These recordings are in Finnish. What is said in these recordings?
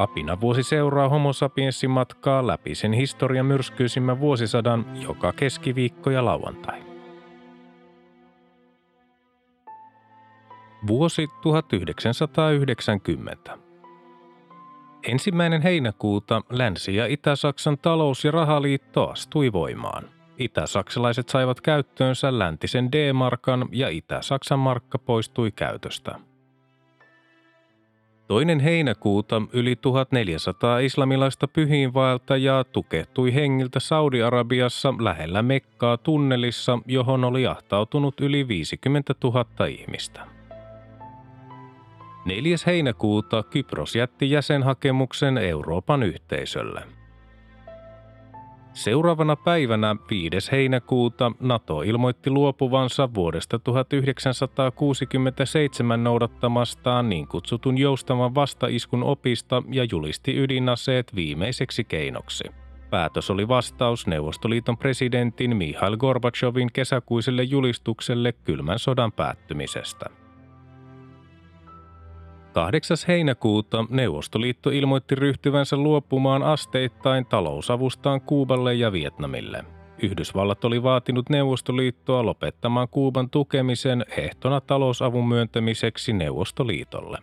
Apina vuosi seuraa homo sapiensin matkaa läpi sen historian myrskyisimmän vuosisadan joka keskiviikko ja lauantai. Vuosi 1990. Ensimmäinen heinäkuuta Länsi- ja Itä-Saksan talous- ja rahaliitto astui voimaan. Itä-saksalaiset saivat käyttöönsä läntisen D-markan ja Itä-Saksan markka poistui käytöstä. Toinen heinäkuuta yli 1400 islamilaista pyhiinvaeltajaa tukehtui hengiltä Saudi-Arabiassa lähellä Mekkaa tunnelissa, johon oli ahtautunut yli 50 000 ihmistä. 4. heinäkuuta Kypros jätti jäsenhakemuksen Euroopan yhteisölle – Seuraavana päivänä 5. heinäkuuta NATO ilmoitti luopuvansa vuodesta 1967 noudattamastaan niin kutsutun joustavan vastaiskun opista ja julisti ydinaseet viimeiseksi keinoksi. Päätös oli vastaus Neuvostoliiton presidentin Mihail Gorbachevin kesäkuiselle julistukselle kylmän sodan päättymisestä. 8. heinäkuuta Neuvostoliitto ilmoitti ryhtyvänsä luopumaan asteittain talousavustaan Kuuballe ja Vietnamille. Yhdysvallat oli vaatinut Neuvostoliittoa lopettamaan Kuuban tukemisen ehtona talousavun myöntämiseksi Neuvostoliitolle.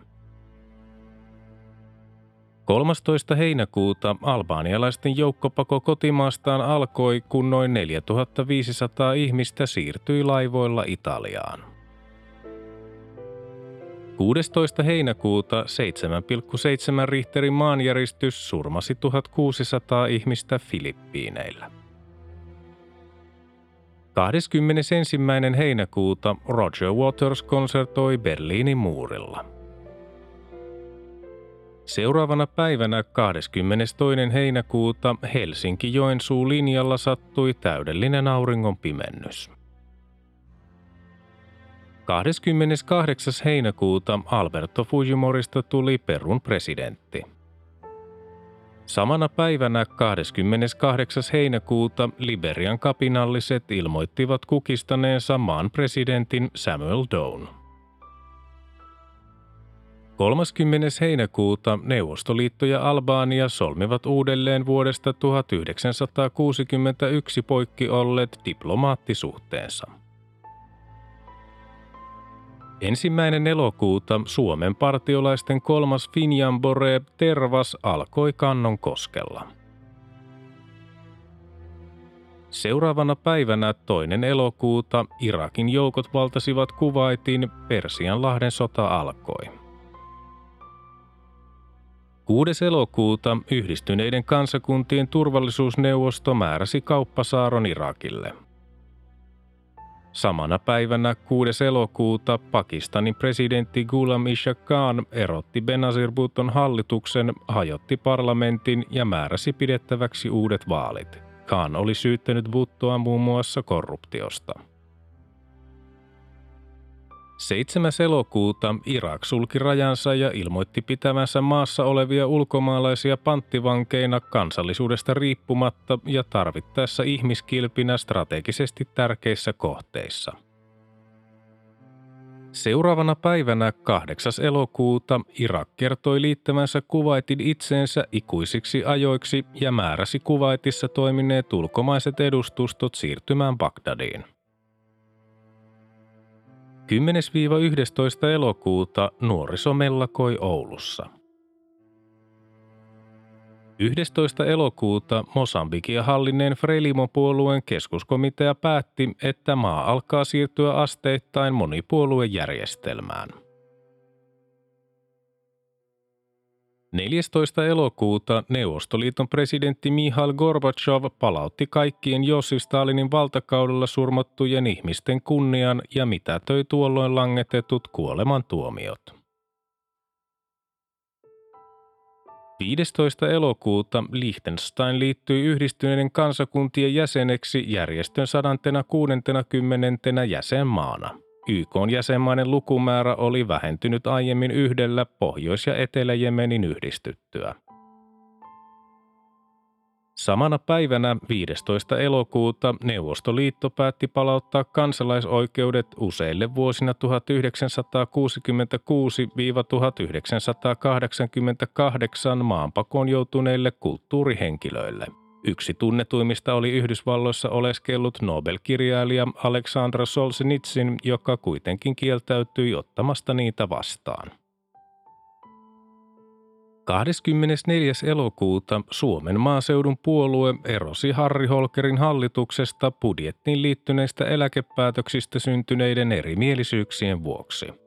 13. heinäkuuta albaanialaisten joukkopako kotimaastaan alkoi, kun noin 4500 ihmistä siirtyi laivoilla Italiaan. 16. heinäkuuta 7,7 Richterin maanjäristys surmasi 1600 ihmistä Filippiineillä. 21. heinäkuuta Roger Waters konsertoi Berliinin muurilla. Seuraavana päivänä 22. heinäkuuta Helsinki-Joensuu linjalla sattui täydellinen auringon pimennys. 28. heinäkuuta Alberto Fujimorista tuli Perun presidentti. Samana päivänä 28. heinäkuuta Liberian kapinalliset ilmoittivat kukistaneensa maan presidentin Samuel Doe. 30. heinäkuuta Neuvostoliitto ja Albania solmivat uudelleen vuodesta 1961 poikki olleet diplomaattisuhteensa. Ensimmäinen elokuuta Suomen partiolaisten kolmas Finjambore Tervas alkoi kannon koskella. Seuraavana päivänä toinen elokuuta Irakin joukot valtasivat Kuvaitin, Persianlahden sota alkoi. 6. elokuuta yhdistyneiden kansakuntien turvallisuusneuvosto määräsi kauppasaaron Irakille – Samana päivänä 6. elokuuta Pakistanin presidentti Ghulam Isha Khan erotti Benazir Bhutton hallituksen, hajotti parlamentin ja määräsi pidettäväksi uudet vaalit. Khan oli syyttänyt Bhuttoa muun muassa korruptiosta. 7. elokuuta Irak sulki rajansa ja ilmoitti pitävänsä maassa olevia ulkomaalaisia panttivankeina kansallisuudesta riippumatta ja tarvittaessa ihmiskilpinä strategisesti tärkeissä kohteissa. Seuraavana päivänä 8. elokuuta Irak kertoi liittämänsä Kuwaitin itseensä ikuisiksi ajoiksi ja määräsi Kuwaitissa toimineet ulkomaiset edustustot siirtymään Bagdadiin. 10-11. elokuuta nuoriso mellakoi Oulussa. 11. elokuuta Mosambikia hallinneen Frelimo-puolueen keskuskomitea päätti, että maa alkaa siirtyä asteittain monipuoluejärjestelmään – 14. elokuuta Neuvostoliiton presidentti Mihail Gorbachev palautti kaikkien Jossi Stalinin valtakaudella surmattujen ihmisten kunnian ja mitätöi tuolloin langetetut kuolemantuomiot. 15. elokuuta Liechtenstein liittyi yhdistyneiden kansakuntien jäseneksi järjestön 160. jäsenmaana. YK jäsenmaiden lukumäärä oli vähentynyt aiemmin yhdellä Pohjois- ja Etelä-Jemenin yhdistyttyä. Samana päivänä 15. elokuuta Neuvostoliitto päätti palauttaa kansalaisoikeudet useille vuosina 1966-1988 maanpakoon joutuneille kulttuurihenkilöille. Yksi tunnetuimmista oli Yhdysvalloissa oleskellut Nobel-kirjailija Aleksandra Solzhenitsyn, joka kuitenkin kieltäytyi ottamasta niitä vastaan. 24. elokuuta Suomen maaseudun puolue erosi Harri Holkerin hallituksesta budjettiin liittyneistä eläkepäätöksistä syntyneiden erimielisyyksien vuoksi.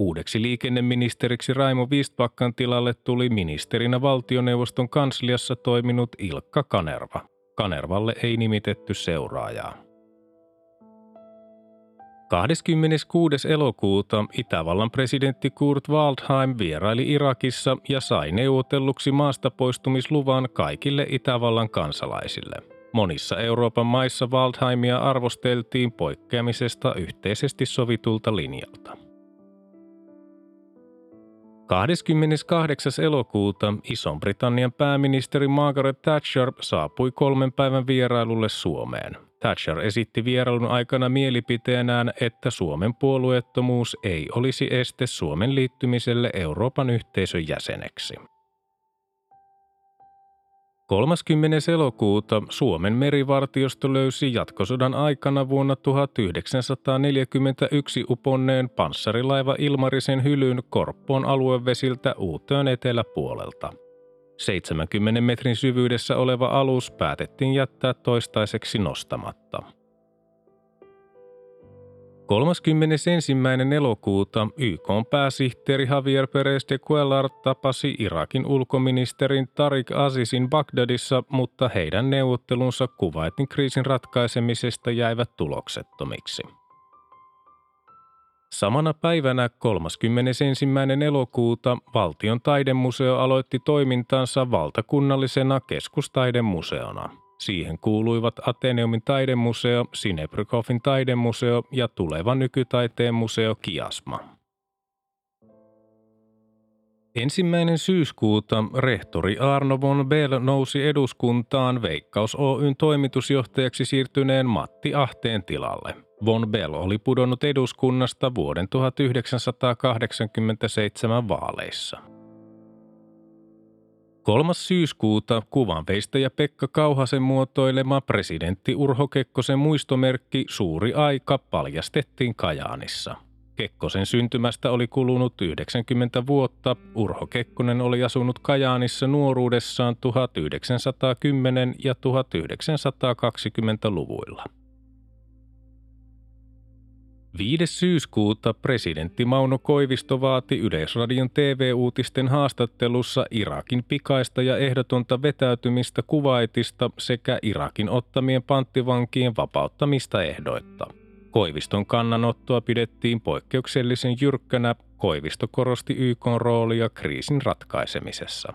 Uudeksi liikenneministeriksi Raimo Vistbakkan tilalle tuli ministerinä valtioneuvoston kansliassa toiminut Ilkka Kanerva. Kanervalle ei nimitetty seuraajaa. 26. elokuuta Itävallan presidentti Kurt Waldheim vieraili Irakissa ja sai neuvotelluksi maasta poistumisluvan kaikille Itävallan kansalaisille. Monissa Euroopan maissa Waldheimia arvosteltiin poikkeamisesta yhteisesti sovitulta linjalta. 28. elokuuta Ison-Britannian pääministeri Margaret Thatcher saapui kolmen päivän vierailulle Suomeen. Thatcher esitti vierailun aikana mielipiteenään, että Suomen puolueettomuus ei olisi este Suomen liittymiselle Euroopan yhteisön jäseneksi. 30. elokuuta Suomen merivartiosto löysi jatkosodan aikana vuonna 1941 uponneen panssarilaiva Ilmarisen hylyn Korppoon aluevesiltä Uutöön eteläpuolelta. 70 metrin syvyydessä oleva alus päätettiin jättää toistaiseksi nostamatta. 31. elokuuta YK pääsihteeri Javier Perez de Cuellar tapasi Irakin ulkoministerin Tariq Azizin Bagdadissa, mutta heidän neuvottelunsa Kuwaitin kriisin ratkaisemisesta jäivät tuloksettomiksi. Samana päivänä 31. elokuuta Valtion taidemuseo aloitti toimintansa valtakunnallisena keskustaidemuseona. Siihen kuuluivat Ateneumin taidemuseo, Sinebrykhoffin taidemuseo ja tuleva nykytaiteen museo Kiasma. Ensimmäinen syyskuuta rehtori Arno von Bell nousi eduskuntaan Veikkaus Oyn toimitusjohtajaksi siirtyneen Matti Ahteen tilalle. Von Bell oli pudonnut eduskunnasta vuoden 1987 vaaleissa. 3. syyskuuta kuvanveistäjä Pekka Kauhasen muotoilema presidentti Urho Kekkosen muistomerkki Suuri aika paljastettiin Kajaanissa. Kekkosen syntymästä oli kulunut 90 vuotta. Urho Kekkonen oli asunut Kajaanissa nuoruudessaan 1910- ja 1920-luvuilla. 5. syyskuuta presidentti Mauno Koivisto vaati Yleisradion TV-uutisten haastattelussa Irakin pikaista ja ehdotonta vetäytymistä kuvaitista sekä Irakin ottamien panttivankien vapauttamista ehdoitta. Koiviston kannanottoa pidettiin poikkeuksellisen jyrkkänä. Koivisto korosti YK roolia kriisin ratkaisemisessa.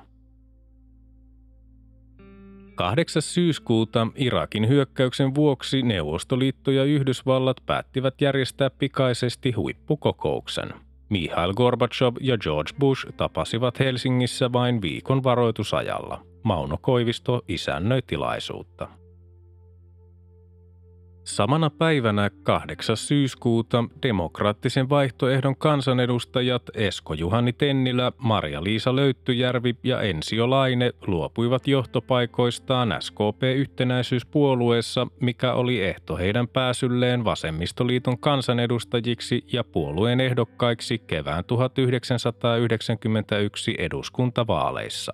8. syyskuuta Irakin hyökkäyksen vuoksi Neuvostoliitto ja Yhdysvallat päättivät järjestää pikaisesti huippukokouksen. Mihail Gorbachev ja George Bush tapasivat Helsingissä vain viikon varoitusajalla. Mauno Koivisto isännöi tilaisuutta. Samana päivänä 8. syyskuuta demokraattisen vaihtoehdon kansanedustajat Esko Juhani Tennilä, Maria-Liisa Löyttyjärvi ja Ensio Laine luopuivat johtopaikoistaan SKP-yhtenäisyyspuolueessa, mikä oli ehto heidän pääsylleen vasemmistoliiton kansanedustajiksi ja puolueen ehdokkaiksi kevään 1991 eduskuntavaaleissa.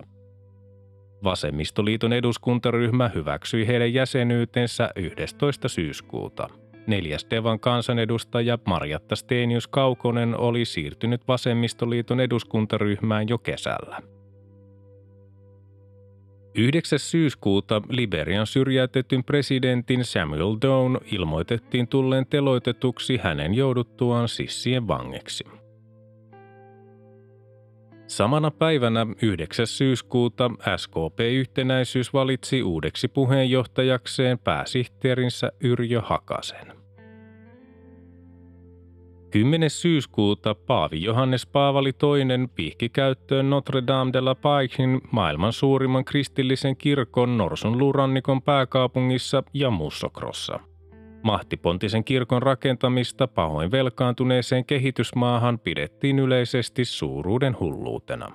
Vasemmistoliiton eduskuntaryhmä hyväksyi heidän jäsenyytensä 11. syyskuuta. Neljäs Devan kansanedustaja Marjatta Stenius Kaukonen oli siirtynyt Vasemmistoliiton eduskuntaryhmään jo kesällä. 9. syyskuuta Liberian syrjäytetyn presidentin Samuel Down ilmoitettiin tulleen teloitetuksi hänen jouduttuaan sissien vangeksi. Samana päivänä 9. syyskuuta SKP-yhtenäisyys valitsi uudeksi puheenjohtajakseen pääsihteerinsä Yrjö Hakasen. 10. syyskuuta Paavi Johannes Paavali II pihki käyttöön Notre Dame de la Paixin maailman suurimman kristillisen kirkon Norsun luurannikon pääkaupungissa ja Mussokrossa. Mahtipontisen kirkon rakentamista pahoin velkaantuneeseen kehitysmaahan pidettiin yleisesti suuruuden hulluutena.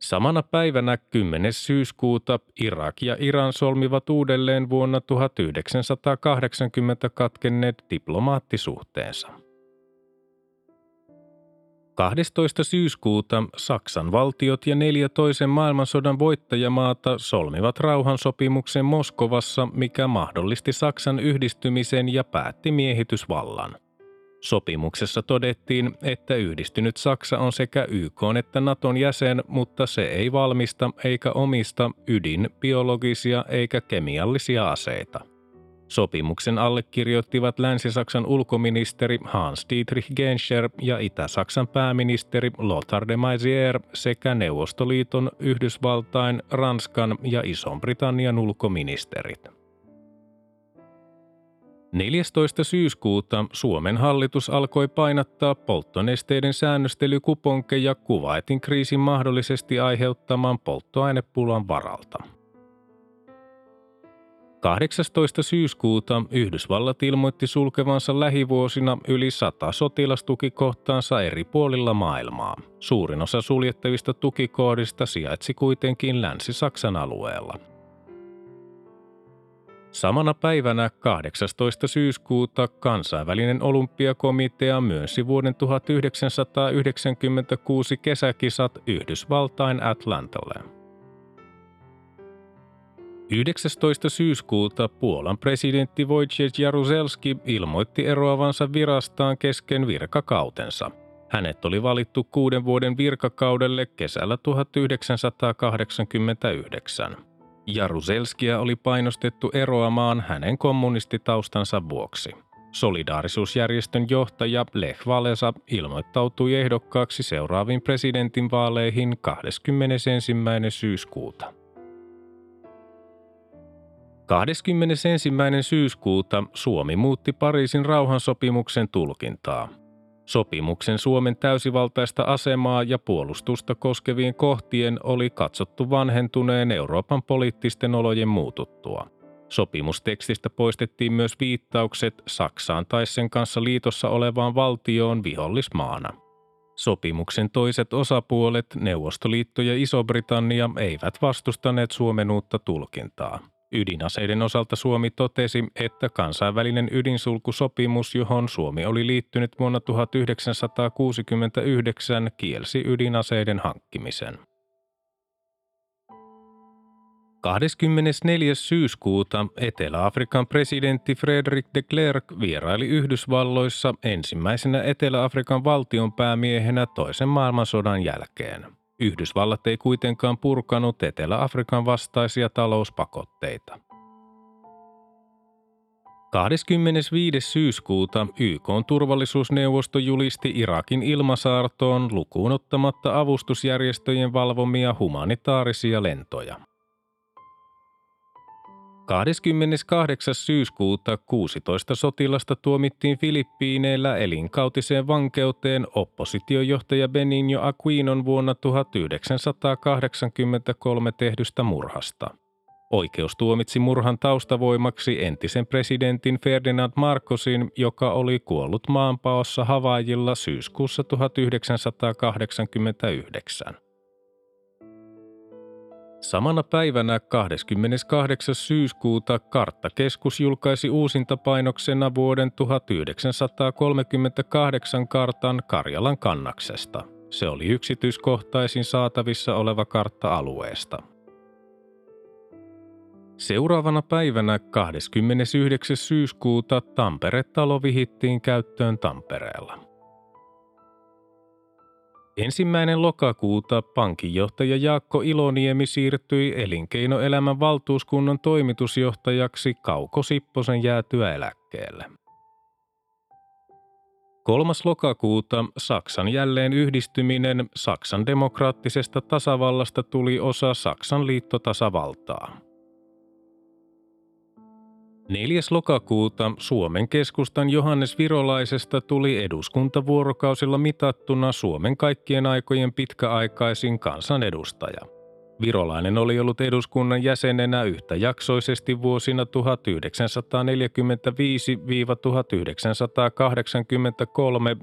Samana päivänä 10. syyskuuta Irak ja Iran solmivat uudelleen vuonna 1980 katkenneet diplomaattisuhteensa. 12. syyskuuta Saksan valtiot ja neljä toisen maailmansodan voittajamaata solmivat rauhansopimuksen Moskovassa, mikä mahdollisti Saksan yhdistymisen ja päätti miehitysvallan. Sopimuksessa todettiin, että yhdistynyt Saksa on sekä YK että Naton jäsen, mutta se ei valmista eikä omista ydin, biologisia eikä kemiallisia aseita. Sopimuksen allekirjoittivat Länsi-Saksan ulkoministeri Hans-Dietrich Genscher ja Itä-Saksan pääministeri Lothar de Maizière sekä Neuvostoliiton, Yhdysvaltain, Ranskan ja Ison-Britannian ulkoministerit. 14. syyskuuta Suomen hallitus alkoi painattaa polttonesteiden säännöstelykuponkeja Kuvaitin kriisin mahdollisesti aiheuttaman polttoainepulan varalta. 18. syyskuuta Yhdysvallat ilmoitti sulkevansa lähivuosina yli 100 sotilastukikohtaansa eri puolilla maailmaa. Suurin osa suljettavista tukikohdista sijaitsi kuitenkin Länsi-Saksan alueella – Samana päivänä 18. syyskuuta kansainvälinen olympiakomitea myönsi vuoden 1996 kesäkisat Yhdysvaltain Atlantalle. 19. syyskuuta Puolan presidentti Wojciech Jaruzelski ilmoitti eroavansa virastaan kesken virkakautensa. Hänet oli valittu kuuden vuoden virkakaudelle kesällä 1989. Jaruzelskia oli painostettu eroamaan hänen kommunistitaustansa vuoksi. Solidaarisuusjärjestön johtaja Lech Walesa ilmoittautui ehdokkaaksi seuraaviin presidentinvaaleihin 21. syyskuuta. 21. syyskuuta Suomi muutti Pariisin rauhansopimuksen tulkintaa – Sopimuksen Suomen täysivaltaista asemaa ja puolustusta koskevien kohtien oli katsottu vanhentuneen Euroopan poliittisten olojen muututtua. Sopimustekstistä poistettiin myös viittaukset Saksaan tai sen kanssa liitossa olevaan valtioon vihollismaana. Sopimuksen toiset osapuolet, Neuvostoliitto ja Iso-Britannia, eivät vastustaneet Suomen uutta tulkintaa. Ydinaseiden osalta Suomi totesi, että kansainvälinen ydinsulkusopimus, johon Suomi oli liittynyt vuonna 1969, kielsi ydinaseiden hankkimisen. 24. syyskuuta Etelä-Afrikan presidentti Frederick de Klerk vieraili Yhdysvalloissa ensimmäisenä Etelä-Afrikan valtionpäämiehenä toisen maailmansodan jälkeen. Yhdysvallat ei kuitenkaan purkanut Etelä-Afrikan vastaisia talouspakotteita. 25. syyskuuta YK turvallisuusneuvosto julisti Irakin ilmasaartoon lukuun ottamatta avustusjärjestöjen valvomia humanitaarisia lentoja. 28. syyskuuta 16 sotilasta tuomittiin Filippiineillä elinkautiseen vankeuteen oppositiojohtaja Benigno Aquinon vuonna 1983 tehdystä murhasta. Oikeus tuomitsi murhan taustavoimaksi entisen presidentin Ferdinand Marcosin, joka oli kuollut maanpaossa Havaijilla syyskuussa 1989. Samana päivänä 28. syyskuuta Karttakeskus julkaisi uusintapainoksena vuoden 1938 kartan Karjalan kannaksesta. Se oli yksityiskohtaisin saatavissa oleva kartta alueesta. Seuraavana päivänä 29. syyskuuta Tampere-talo vihittiin käyttöön Tampereella. Ensimmäinen lokakuuta pankinjohtaja Jaakko Iloniemi siirtyi elinkeinoelämän valtuuskunnan toimitusjohtajaksi Kauko Sipposen jäätyä eläkkeelle. 3. lokakuuta Saksan jälleen yhdistyminen Saksan demokraattisesta tasavallasta tuli osa Saksan liittotasavaltaa. 4. lokakuuta Suomen keskustan Johannes Virolaisesta tuli eduskuntavuorokausilla mitattuna Suomen kaikkien aikojen pitkäaikaisin kansanedustaja. Virolainen oli ollut eduskunnan jäsenenä yhtäjaksoisesti vuosina 1945-1983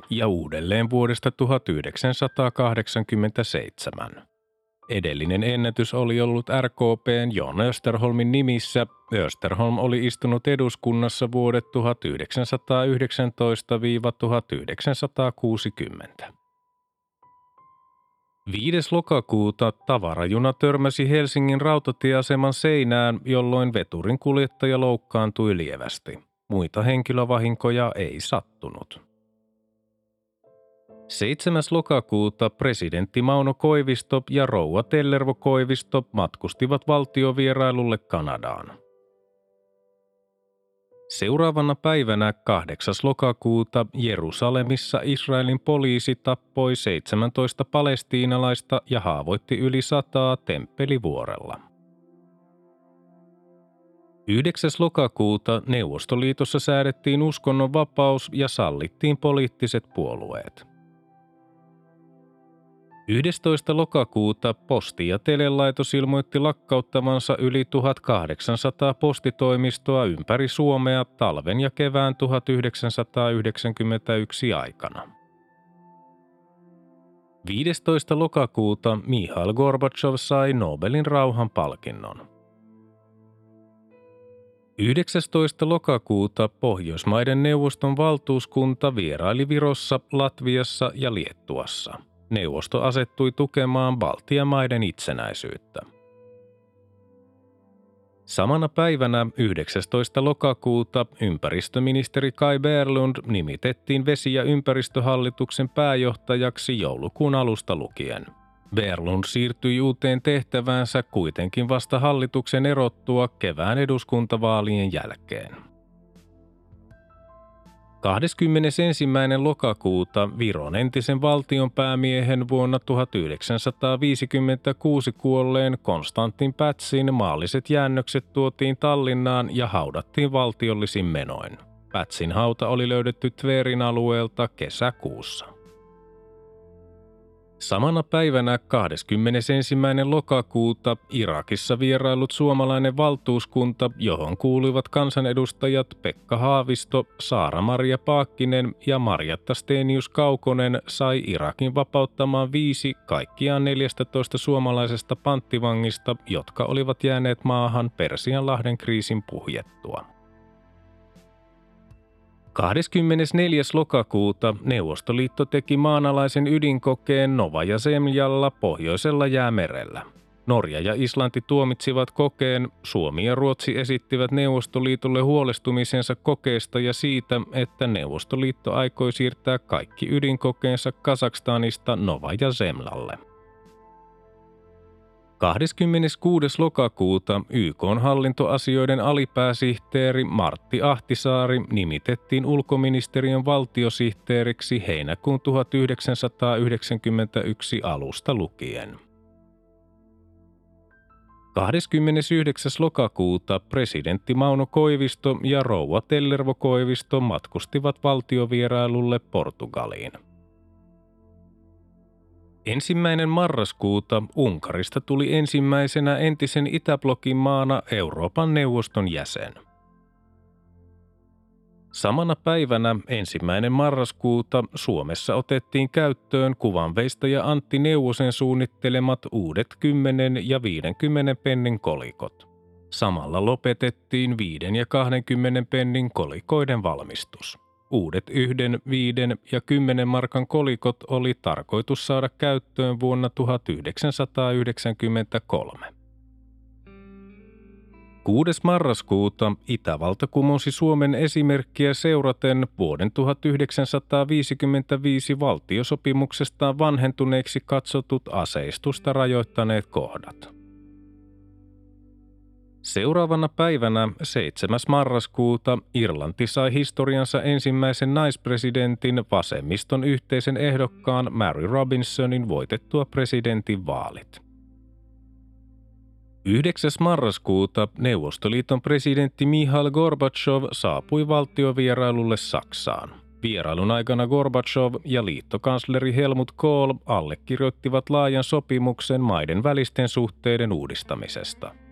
ja uudelleen vuodesta 1987. Edellinen ennätys oli ollut RKPn Jon Österholmin nimissä. Österholm oli istunut eduskunnassa vuodet 1919-1960. 5. lokakuuta tavarajuna törmäsi Helsingin rautatieaseman seinään, jolloin veturin kuljettaja loukkaantui lievästi. Muita henkilövahinkoja ei sattunut. 7. lokakuuta presidentti Mauno Koivisto ja rouva Tellervo Koivisto matkustivat valtiovierailulle Kanadaan. Seuraavana päivänä 8. lokakuuta Jerusalemissa Israelin poliisi tappoi 17 palestiinalaista ja haavoitti yli sataa temppelivuorella. 9. lokakuuta Neuvostoliitossa säädettiin uskonnonvapaus ja sallittiin poliittiset puolueet. 11. lokakuuta Posti- ja telelaitos ilmoitti lakkauttavansa yli 1800 postitoimistoa ympäri Suomea talven ja kevään 1991 aikana. 15. lokakuuta Mihail Gorbachev sai Nobelin rauhanpalkinnon. 19. lokakuuta Pohjoismaiden neuvoston valtuuskunta vieraili Virossa, Latviassa ja Liettuassa – neuvosto asettui tukemaan Baltian maiden itsenäisyyttä. Samana päivänä 19. lokakuuta ympäristöministeri Kai Berlund nimitettiin vesi- ja ympäristöhallituksen pääjohtajaksi joulukuun alusta lukien. Berlund siirtyi uuteen tehtäväänsä kuitenkin vasta hallituksen erottua kevään eduskuntavaalien jälkeen. 21. lokakuuta Viron entisen valtionpäämiehen vuonna 1956 kuolleen Konstantin Pätsin maalliset jäännökset tuotiin Tallinnaan ja haudattiin valtiollisin menoin. Pätsin hauta oli löydetty Tverin alueelta kesäkuussa. Samana päivänä 21. lokakuuta Irakissa vierailut suomalainen valtuuskunta, johon kuuluivat kansanedustajat Pekka Haavisto, Saara-Maria Paakkinen ja Marjatta Stenius Kaukonen, sai Irakin vapauttamaan viisi kaikkiaan 14 suomalaisesta panttivangista, jotka olivat jääneet maahan Persianlahden kriisin puhjettua. 24. lokakuuta Neuvostoliitto teki maanalaisen ydinkokeen Novaja Zemljalla pohjoisella jäämerellä. Norja ja Islanti tuomitsivat kokeen, Suomi ja Ruotsi esittivät Neuvostoliitolle huolestumisensa kokeesta ja siitä, että Neuvostoliitto aikoi siirtää kaikki ydinkokeensa Kazakstanista Novaja Zemlalle. 26. lokakuuta YK hallintoasioiden alipääsihteeri Martti Ahtisaari nimitettiin ulkoministeriön valtiosihteeriksi heinäkuun 1991 alusta lukien. 29. lokakuuta presidentti Mauno Koivisto ja rouva Tellervo Koivisto matkustivat valtiovierailulle Portugaliin. Ensimmäinen marraskuuta Unkarista tuli ensimmäisenä entisen Itäblokin maana Euroopan neuvoston jäsen. Samana päivänä ensimmäinen marraskuuta Suomessa otettiin käyttöön kuvanveistäjä Antti Neuvosen suunnittelemat uudet 10 ja 50 pennin kolikot. Samalla lopetettiin 5 ja 20 pennin kolikoiden valmistus. Uudet yhden, viiden ja kymmenen markan kolikot oli tarkoitus saada käyttöön vuonna 1993. 6. marraskuuta Itävalta kumosi Suomen esimerkkiä seuraten vuoden 1955 valtiosopimuksestaan vanhentuneeksi katsotut aseistusta rajoittaneet kohdat. Seuraavana päivänä 7. marraskuuta Irlanti sai historiansa ensimmäisen naispresidentin vasemmiston yhteisen ehdokkaan Mary Robinsonin voitettua presidentin vaalit. 9. marraskuuta Neuvostoliiton presidentti Mihail Gorbachev saapui valtiovierailulle Saksaan. Vierailun aikana Gorbachev ja liittokansleri Helmut Kohl allekirjoittivat laajan sopimuksen maiden välisten suhteiden uudistamisesta –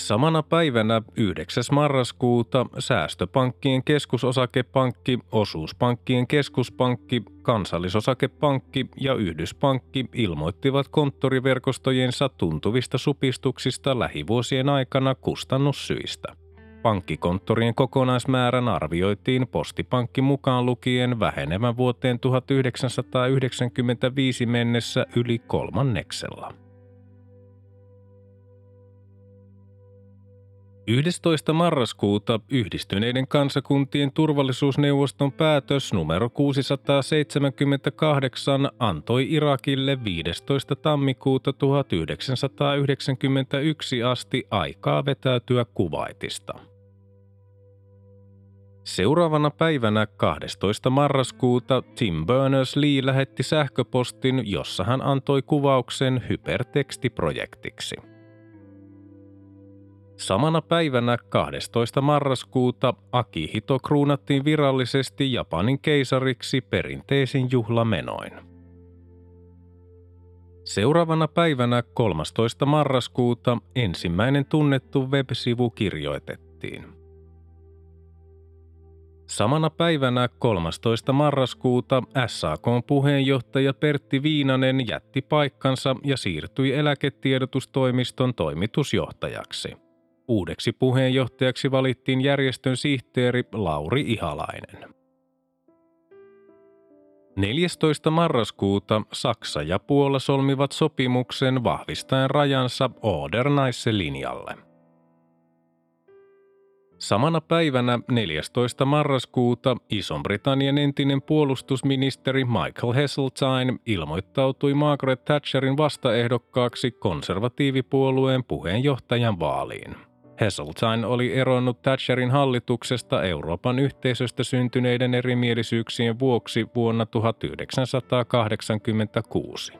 Samana päivänä 9. marraskuuta säästöpankkien keskusosakepankki, osuuspankkien keskuspankki, kansallisosakepankki ja Yhdyspankki ilmoittivat konttoriverkostojensa tuntuvista supistuksista lähivuosien aikana kustannussyistä. Pankkikonttorien kokonaismäärän arvioitiin postipankki mukaan lukien vähenevän vuoteen 1995 mennessä yli kolmanneksella. 11. marraskuuta yhdistyneiden kansakuntien turvallisuusneuvoston päätös numero 678 antoi Irakille 15. tammikuuta 1991 asti aikaa vetäytyä Kuwaitista. Seuraavana päivänä 12. marraskuuta Tim Berners-Lee lähetti sähköpostin, jossa hän antoi kuvauksen hypertekstiprojektiksi. Samana päivänä 12. marraskuuta Akihito kruunattiin virallisesti Japanin keisariksi perinteisin juhlamenoin. Seuraavana päivänä 13. marraskuuta ensimmäinen tunnettu web-sivu kirjoitettiin. Samana päivänä 13. marraskuuta SAKn puheenjohtaja Pertti Viinanen jätti paikkansa ja siirtyi eläketiedotustoimiston toimitusjohtajaksi. Uudeksi puheenjohtajaksi valittiin järjestön sihteeri Lauri Ihalainen. 14. marraskuuta Saksa ja Puola solmivat sopimuksen vahvistaen rajansa Oder-Naisse-linjalle. Samana päivänä 14. marraskuuta Ison-Britannian entinen puolustusministeri Michael Heseltine ilmoittautui Margaret Thatcherin vastaehdokkaaksi konservatiivipuolueen puheenjohtajan vaaliin. Heseltine oli eronnut Thatcherin hallituksesta Euroopan yhteisöstä syntyneiden erimielisyyksien vuoksi vuonna 1986.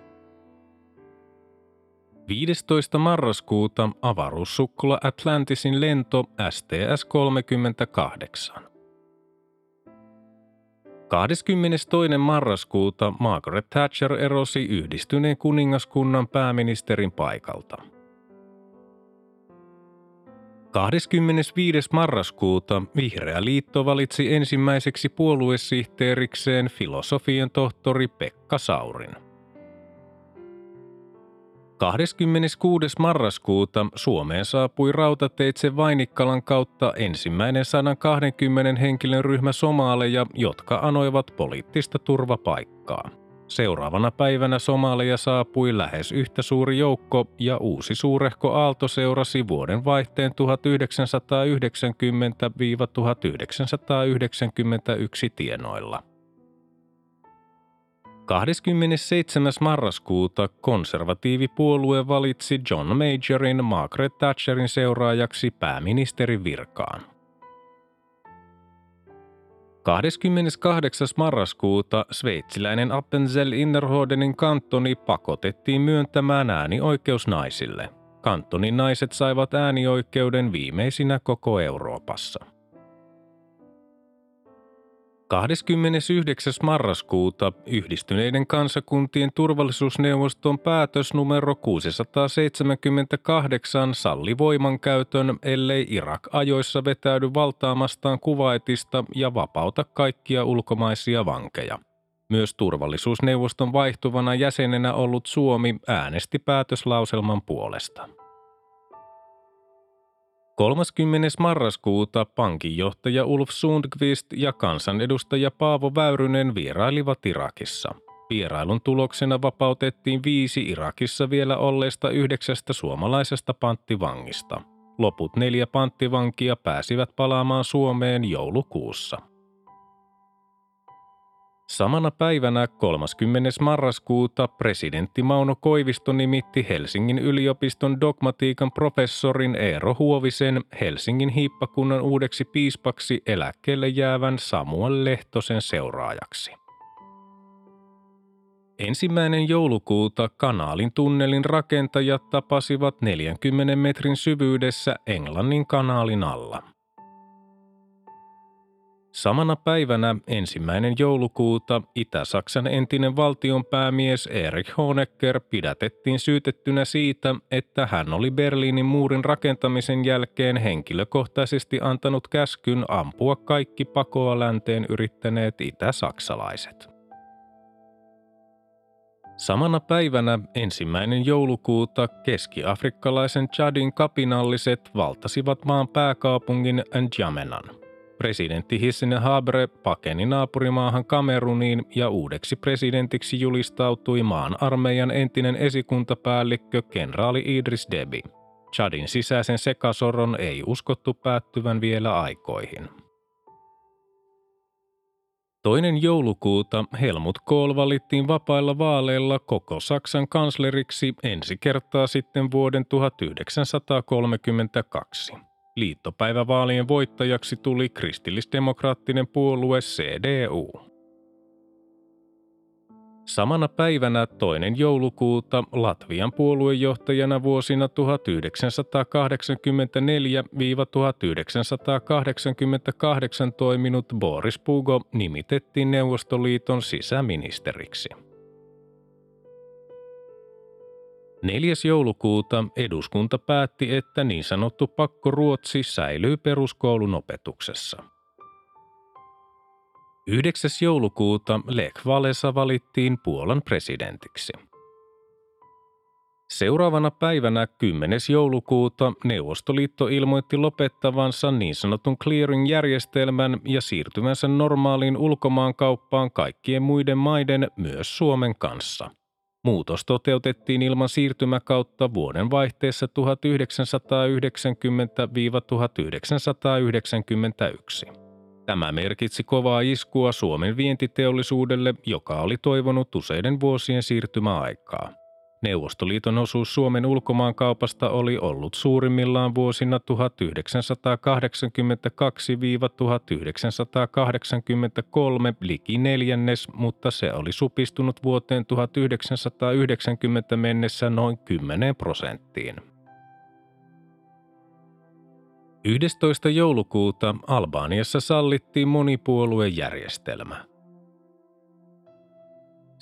15. marraskuuta avaruussukkula Atlantisin lento STS-38. 22. marraskuuta Margaret Thatcher erosi yhdistyneen kuningaskunnan pääministerin paikalta – 25. marraskuuta Vihreä liitto valitsi ensimmäiseksi puoluesihteerikseen filosofian tohtori Pekka Saurin. 26. marraskuuta Suomeen saapui rautateitse Vainikkalan kautta ensimmäinen 120 henkilön ryhmä somaaleja, jotka anoivat poliittista turvapaikkaa. Seuraavana päivänä Somalia saapui lähes yhtä suuri joukko ja uusi suurehko aalto seurasi vuoden vaihteen 1990-1991 tienoilla. 27. marraskuuta konservatiivipuolue valitsi John Majorin Margaret Thatcherin seuraajaksi pääministerin virkaan. 28. marraskuuta sveitsiläinen Appenzell Innerhodenin kantoni pakotettiin myöntämään äänioikeus naisille. Kantonin naiset saivat äänioikeuden viimeisinä koko Euroopassa. 29. marraskuuta yhdistyneiden kansakuntien turvallisuusneuvoston päätös numero 678 salli voimankäytön, ellei Irak ajoissa vetäydy valtaamastaan kuvaitista ja vapauta kaikkia ulkomaisia vankeja. Myös turvallisuusneuvoston vaihtuvana jäsenenä ollut Suomi äänesti päätöslauselman puolesta. 30. marraskuuta pankinjohtaja Ulf Sundqvist ja kansanedustaja Paavo Väyrynen vierailivat Irakissa. Vierailun tuloksena vapautettiin viisi Irakissa vielä olleista yhdeksästä suomalaisesta panttivangista. Loput neljä panttivankia pääsivät palaamaan Suomeen joulukuussa. Samana päivänä 30. marraskuuta presidentti Mauno Koivisto nimitti Helsingin yliopiston dogmatiikan professorin Eero Huovisen Helsingin hiippakunnan uudeksi piispaksi eläkkeelle jäävän Samuel Lehtosen seuraajaksi. Ensimmäinen joulukuuta kanaalin tunnelin rakentajat tapasivat 40 metrin syvyydessä Englannin kanaalin alla. Samana päivänä ensimmäinen joulukuuta Itä-Saksan entinen valtionpäämies Erich Honecker pidätettiin syytettynä siitä, että hän oli Berliinin muurin rakentamisen jälkeen henkilökohtaisesti antanut käskyn ampua kaikki pakoa länteen yrittäneet itä-saksalaiset. Samana päivänä ensimmäinen joulukuuta keski-afrikkalaisen Chadin kapinalliset valtasivat maan pääkaupungin N'Djamenan. Presidentti Hissine Habre pakeni naapurimaahan Kameruniin ja uudeksi presidentiksi julistautui maan armeijan entinen esikuntapäällikkö kenraali Idris Deby. Chadin sisäisen sekasorron ei uskottu päättyvän vielä aikoihin. Toinen joulukuuta Helmut Kohl valittiin vapailla vaaleilla koko Saksan kansleriksi ensi kertaa sitten vuoden 1932. Liittopäivävaalien voittajaksi tuli kristillisdemokraattinen puolue CDU. Samana päivänä toinen joulukuuta Latvian puoluejohtajana vuosina 1984-1988 toiminut Boris Pugo nimitettiin Neuvostoliiton sisäministeriksi. 4. joulukuuta eduskunta päätti, että niin sanottu pakkoruotsi säilyy peruskoulun opetuksessa. 9. joulukuuta Lech Walesa valittiin Puolan presidentiksi. Seuraavana päivänä 10. joulukuuta Neuvostoliitto ilmoitti lopettavansa niin sanotun clearing-järjestelmän ja siirtymänsä normaaliin ulkomaankauppaan kaikkien muiden maiden, myös Suomen kanssa. Muutos toteutettiin ilman siirtymäkautta vuoden vaihteessa 1990-1991. Tämä merkitsi kovaa iskua Suomen vientiteollisuudelle, joka oli toivonut useiden vuosien siirtymäaikaa. Neuvostoliiton osuus Suomen ulkomaankaupasta oli ollut suurimmillaan vuosina 1982-1983 liki neljännes, mutta se oli supistunut vuoteen 1990 mennessä noin 10 prosenttiin. 11. joulukuuta Albaniassa sallittiin monipuoluejärjestelmä.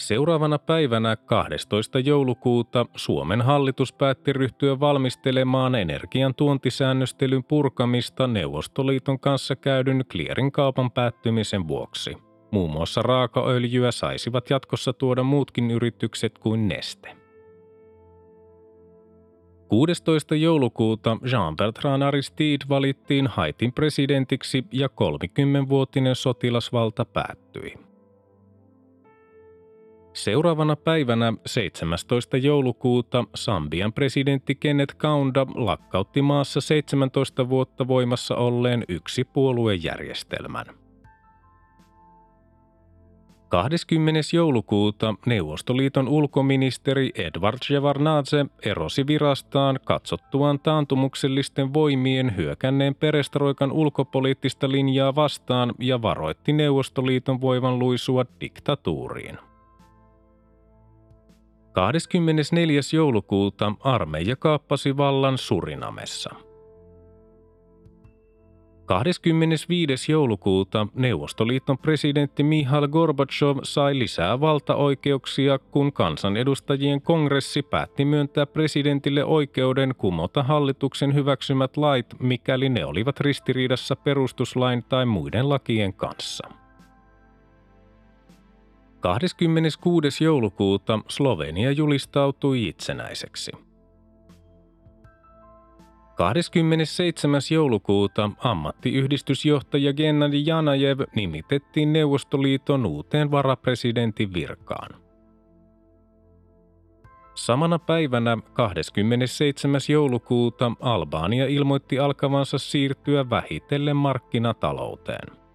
Seuraavana päivänä 12. joulukuuta Suomen hallitus päätti ryhtyä valmistelemaan energian tuontisäännöstelyn purkamista Neuvostoliiton kanssa käydyn kaupan päättymisen vuoksi. Muun muassa raakaöljyä saisivat jatkossa tuoda muutkin yritykset kuin neste. 16. joulukuuta Jean-Bertrand Aristide valittiin Haitin presidentiksi ja 30-vuotinen sotilasvalta päättyi. Seuraavana päivänä 17. joulukuuta Sambian presidentti Kenneth Kaunda lakkautti maassa 17 vuotta voimassa olleen yksi puoluejärjestelmän. 20. joulukuuta Neuvostoliiton ulkoministeri Edward Shevardnadze erosi virastaan katsottuaan taantumuksellisten voimien hyökänneen perestroikan ulkopoliittista linjaa vastaan ja varoitti Neuvostoliiton voivan luisua diktatuuriin. 24. joulukuuta armeija kaappasi vallan Surinamessa – 25. joulukuuta Neuvostoliiton presidentti Mihail Gorbachev sai lisää valtaoikeuksia, kun kansanedustajien kongressi päätti myöntää presidentille oikeuden kumota hallituksen hyväksymät lait, mikäli ne olivat ristiriidassa perustuslain tai muiden lakien kanssa. 26. joulukuuta Slovenia julistautui itsenäiseksi – 27. joulukuuta ammattiyhdistysjohtaja Gennady Janajev nimitettiin Neuvostoliiton uuteen varapresidentin virkaan. Samana päivänä 27. joulukuuta Albania ilmoitti alkavansa siirtyä vähitellen markkinatalouteen.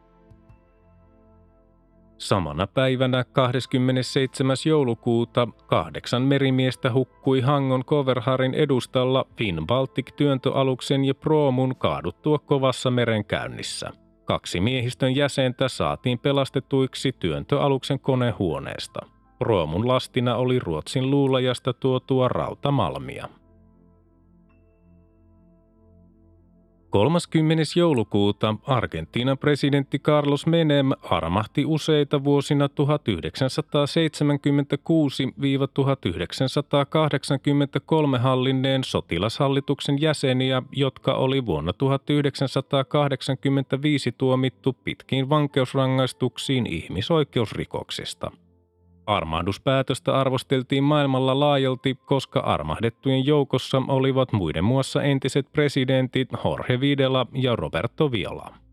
Samana päivänä 27. joulukuuta kahdeksan merimiestä hukkui Hangon Coverharin edustalla Finn Baltic työntöaluksen ja Proomun kaaduttua kovassa merenkäynnissä. Kaksi miehistön jäsentä saatiin pelastetuiksi työntöaluksen konehuoneesta. Proomun lastina oli Ruotsin luulajasta tuotua rautamalmia. 30. joulukuuta Argentiinan presidentti Carlos Menem armahti useita vuosina 1976-1983 hallinneen sotilashallituksen jäseniä, jotka oli vuonna 1985 tuomittu pitkiin vankeusrangaistuksiin ihmisoikeusrikoksista – Armahduspäätöstä arvosteltiin maailmalla laajalti, koska armahdettujen joukossa olivat muiden muassa entiset presidentit Jorge Videla ja Roberto Viola.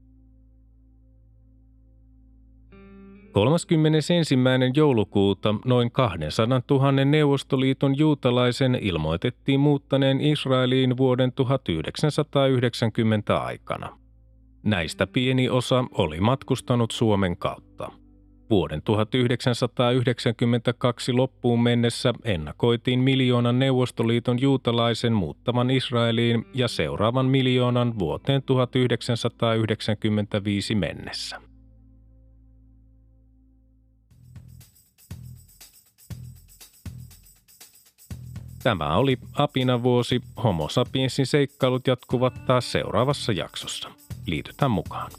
31. joulukuuta noin 200 000 Neuvostoliiton juutalaisen ilmoitettiin muuttaneen Israeliin vuoden 1990 aikana. Näistä pieni osa oli matkustanut Suomen kautta. Vuoden 1992 loppuun mennessä ennakoitiin miljoonan Neuvostoliiton juutalaisen muuttavan Israeliin ja seuraavan miljoonan vuoteen 1995 mennessä. Tämä oli Apina vuosi. Homo sapiensin seikkailut jatkuvat taas seuraavassa jaksossa. Liitytään mukaan.